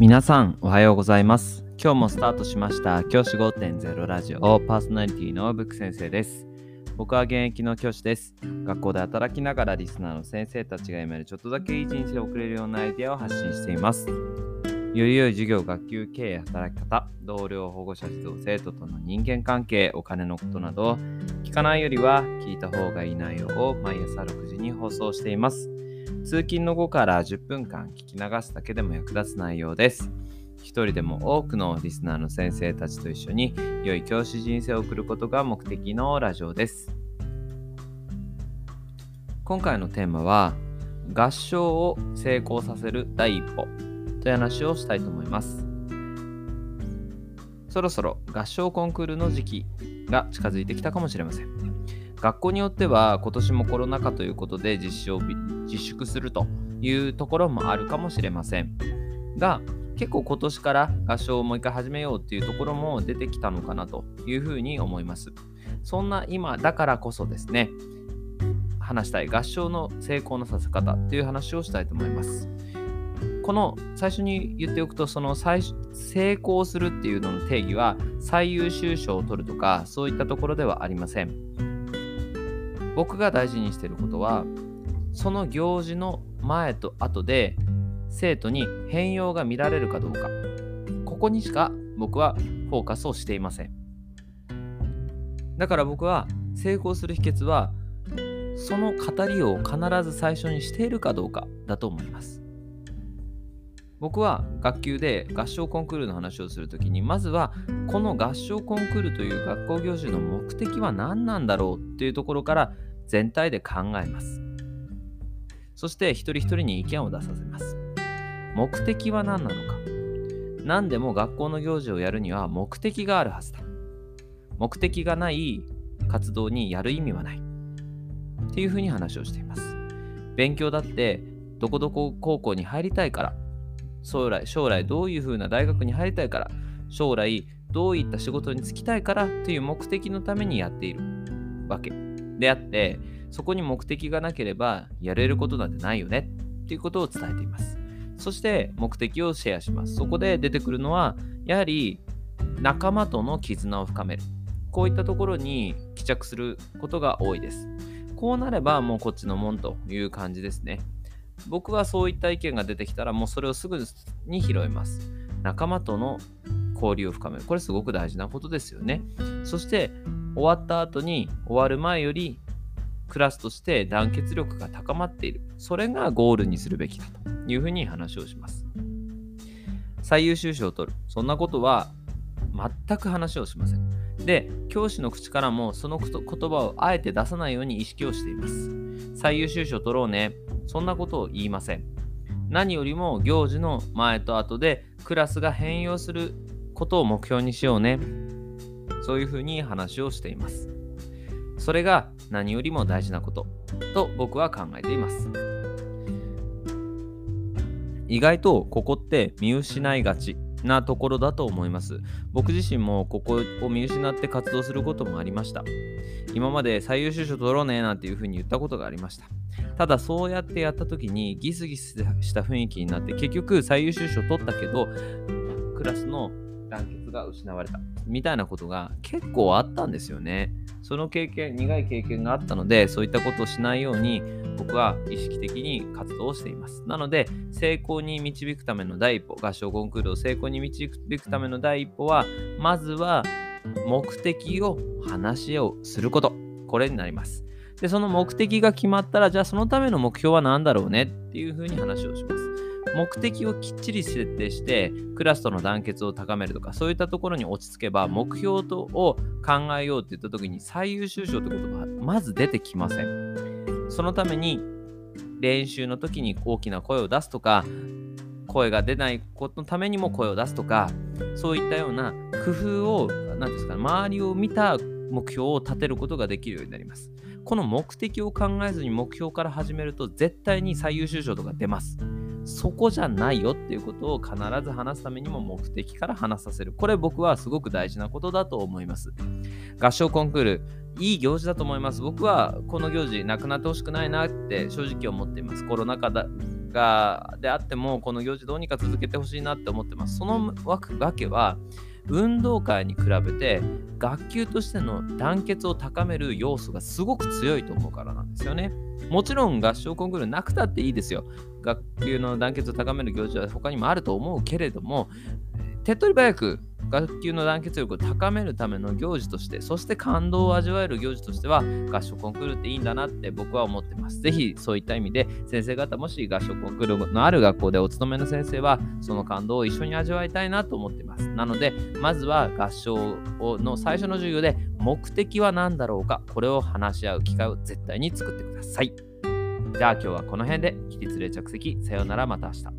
皆さんおはようございます。今日もスタートしました。教師5.0ラジオ。パーソナリティのブック先生です。僕は現役の教師です。学校で働きながらリスナーの先生たちが読めるちょっとだけいい人生を送れるようなアイデアを発信しています。より良い授業、学級経営、働き方、同僚、保護者、児童、生徒との人間関係、お金のことなど、聞かないよりは聞いた方がいい内容を毎朝6時に放送しています。通勤の後から10分間聞き流すだけでも役立つ内容です。一人でも多くのリスナーの先生たちと一緒に良い教師人生を送ることが目的のラジオです。今回のテーマは合唱を成功させる第一歩という話をしたいと思います。そろそろ合唱コンクールの時期が近づいてきたかもしれません。学校によっては今年もコロナ禍ということで実施を自粛するというところもあるかもしれません。が結構今年から合唱をもう一回始めようっていうところも出てきたのかなというふうに思います。そんな今だからこそですね話したい合唱の成功のさせ方っていう話をしたいと思います。この最初に言っておくとその成功するっていうのの定義は最優秀賞を取るとかそういったところではありません。僕が大事にしていることはその行事の前と後で生徒に変容が見られるかどうか。ここにしか僕はフォーカスをしていません。だから僕は成功する秘訣はその語りを必ず最初にしているかどうかだと思います。僕は学級で合唱コンクールの話をするときにまずはこの合唱コンクールという学校行事の目的は何なんだろうっていうところから全体で考えます。そして一人一人に意見を出させます。目的は何なのか何でも学校の行事をやるには目的があるはずだ。目的がない活動にやる意味はない。っていうふうに話をしています。勉強だってどこどこ高校に入りたいから、将来将来どういうふうな大学に入りたいから、将来どういった仕事に就きたいからという目的のためにやっているわけであってそこに目的がなければやれることなんてないよねっていうことを伝えています。そして目的をシェアします。そこで出てくるのはやはり仲間との絆を深める。こういったところに帰着することが多いです。こうなればもうこっちのもんという感じですね。僕はそういった意見が出てきたらもうそれをすぐに拾います。仲間との交流を深める。これすごく大事なことですよね。そして終わった後に終わる前よりクラスとして団結力が高まっている。それがゴールにするべきだというふうに話をします。最優秀賞を取る。そんなことは全く話をしません。で、教師の口からもその言葉をあえて出さないように意識をしています。最優秀賞を取ろうね。そんなことを言いません。何よりも行事の前と後でクラスが変容することを目標にしようね。そういうふうに話をしています。それが何よりも大事なことと僕は考えています。意外とここって見失いがちなところだと思います。僕自身もここを見失って活動することもありました。今まで最優秀賞取ろうねなんていうふうに言ったことがありました。ただそうやってやった時にギスギスした雰囲気になって結局最優秀賞取ったけどクラスの団結が失われたみたいなことが結構あったんですよね。その経験、苦い経験があったので、そういったことをしないように僕は意識的に活動をしています。なので、成功に導くための第一歩、合唱コンクールを成功に導くための第一歩は、まずは目的を話をすること。これになります。で、その目的が決まったら、じゃあそのための目標は何だろうねっていうふうに話をします。目的をきっちり設定してクラスとの団結を高めるとかそういったところに落ち着けば目標とを考えようって言った時に最優秀賞って言葉はまず出てきません。そのために練習の時に大きな声を出すとか声が出ないことのためにも声を出すとかそういったような工夫を何ですか周りを見た目標を立てることができるようになります。この目的を考えずに目標から始めると絶対に最優秀賞とか出ますそこじゃないよっていうことを必ず話すためにも目的から話させる。これ僕はすごく大事なことだと思います。合唱コンクール、いい行事だと思います。僕はこの行事なくなってほしくないなって正直思っています。コロナ禍だがであってもこの行事どうにか続けてほしいなって思ってますそのわけは運動会に比べて学級としての団結を高める要素がすごく強いと思うからなんですよね。もちろん合唱コンクールなくたっていいですよ。学級の団結を高める行事は他にもあると思うけれども、手っ取り早く学級の団結力を高めるための行事として、そして感動を味わえる行事としては、合唱コンクールっていいんだなって僕は思ってます。ぜひそういった意味で、先生方もし合唱コンクールのある学校でお勤めの先生は、その感動を一緒に味わいたいなと思ってます。なので、まずは合唱の最初の授業で、目的は何だろうか、これを話し合う機会を絶対に作ってください。じゃあ今日はこの辺で起立例着席さようならまた明日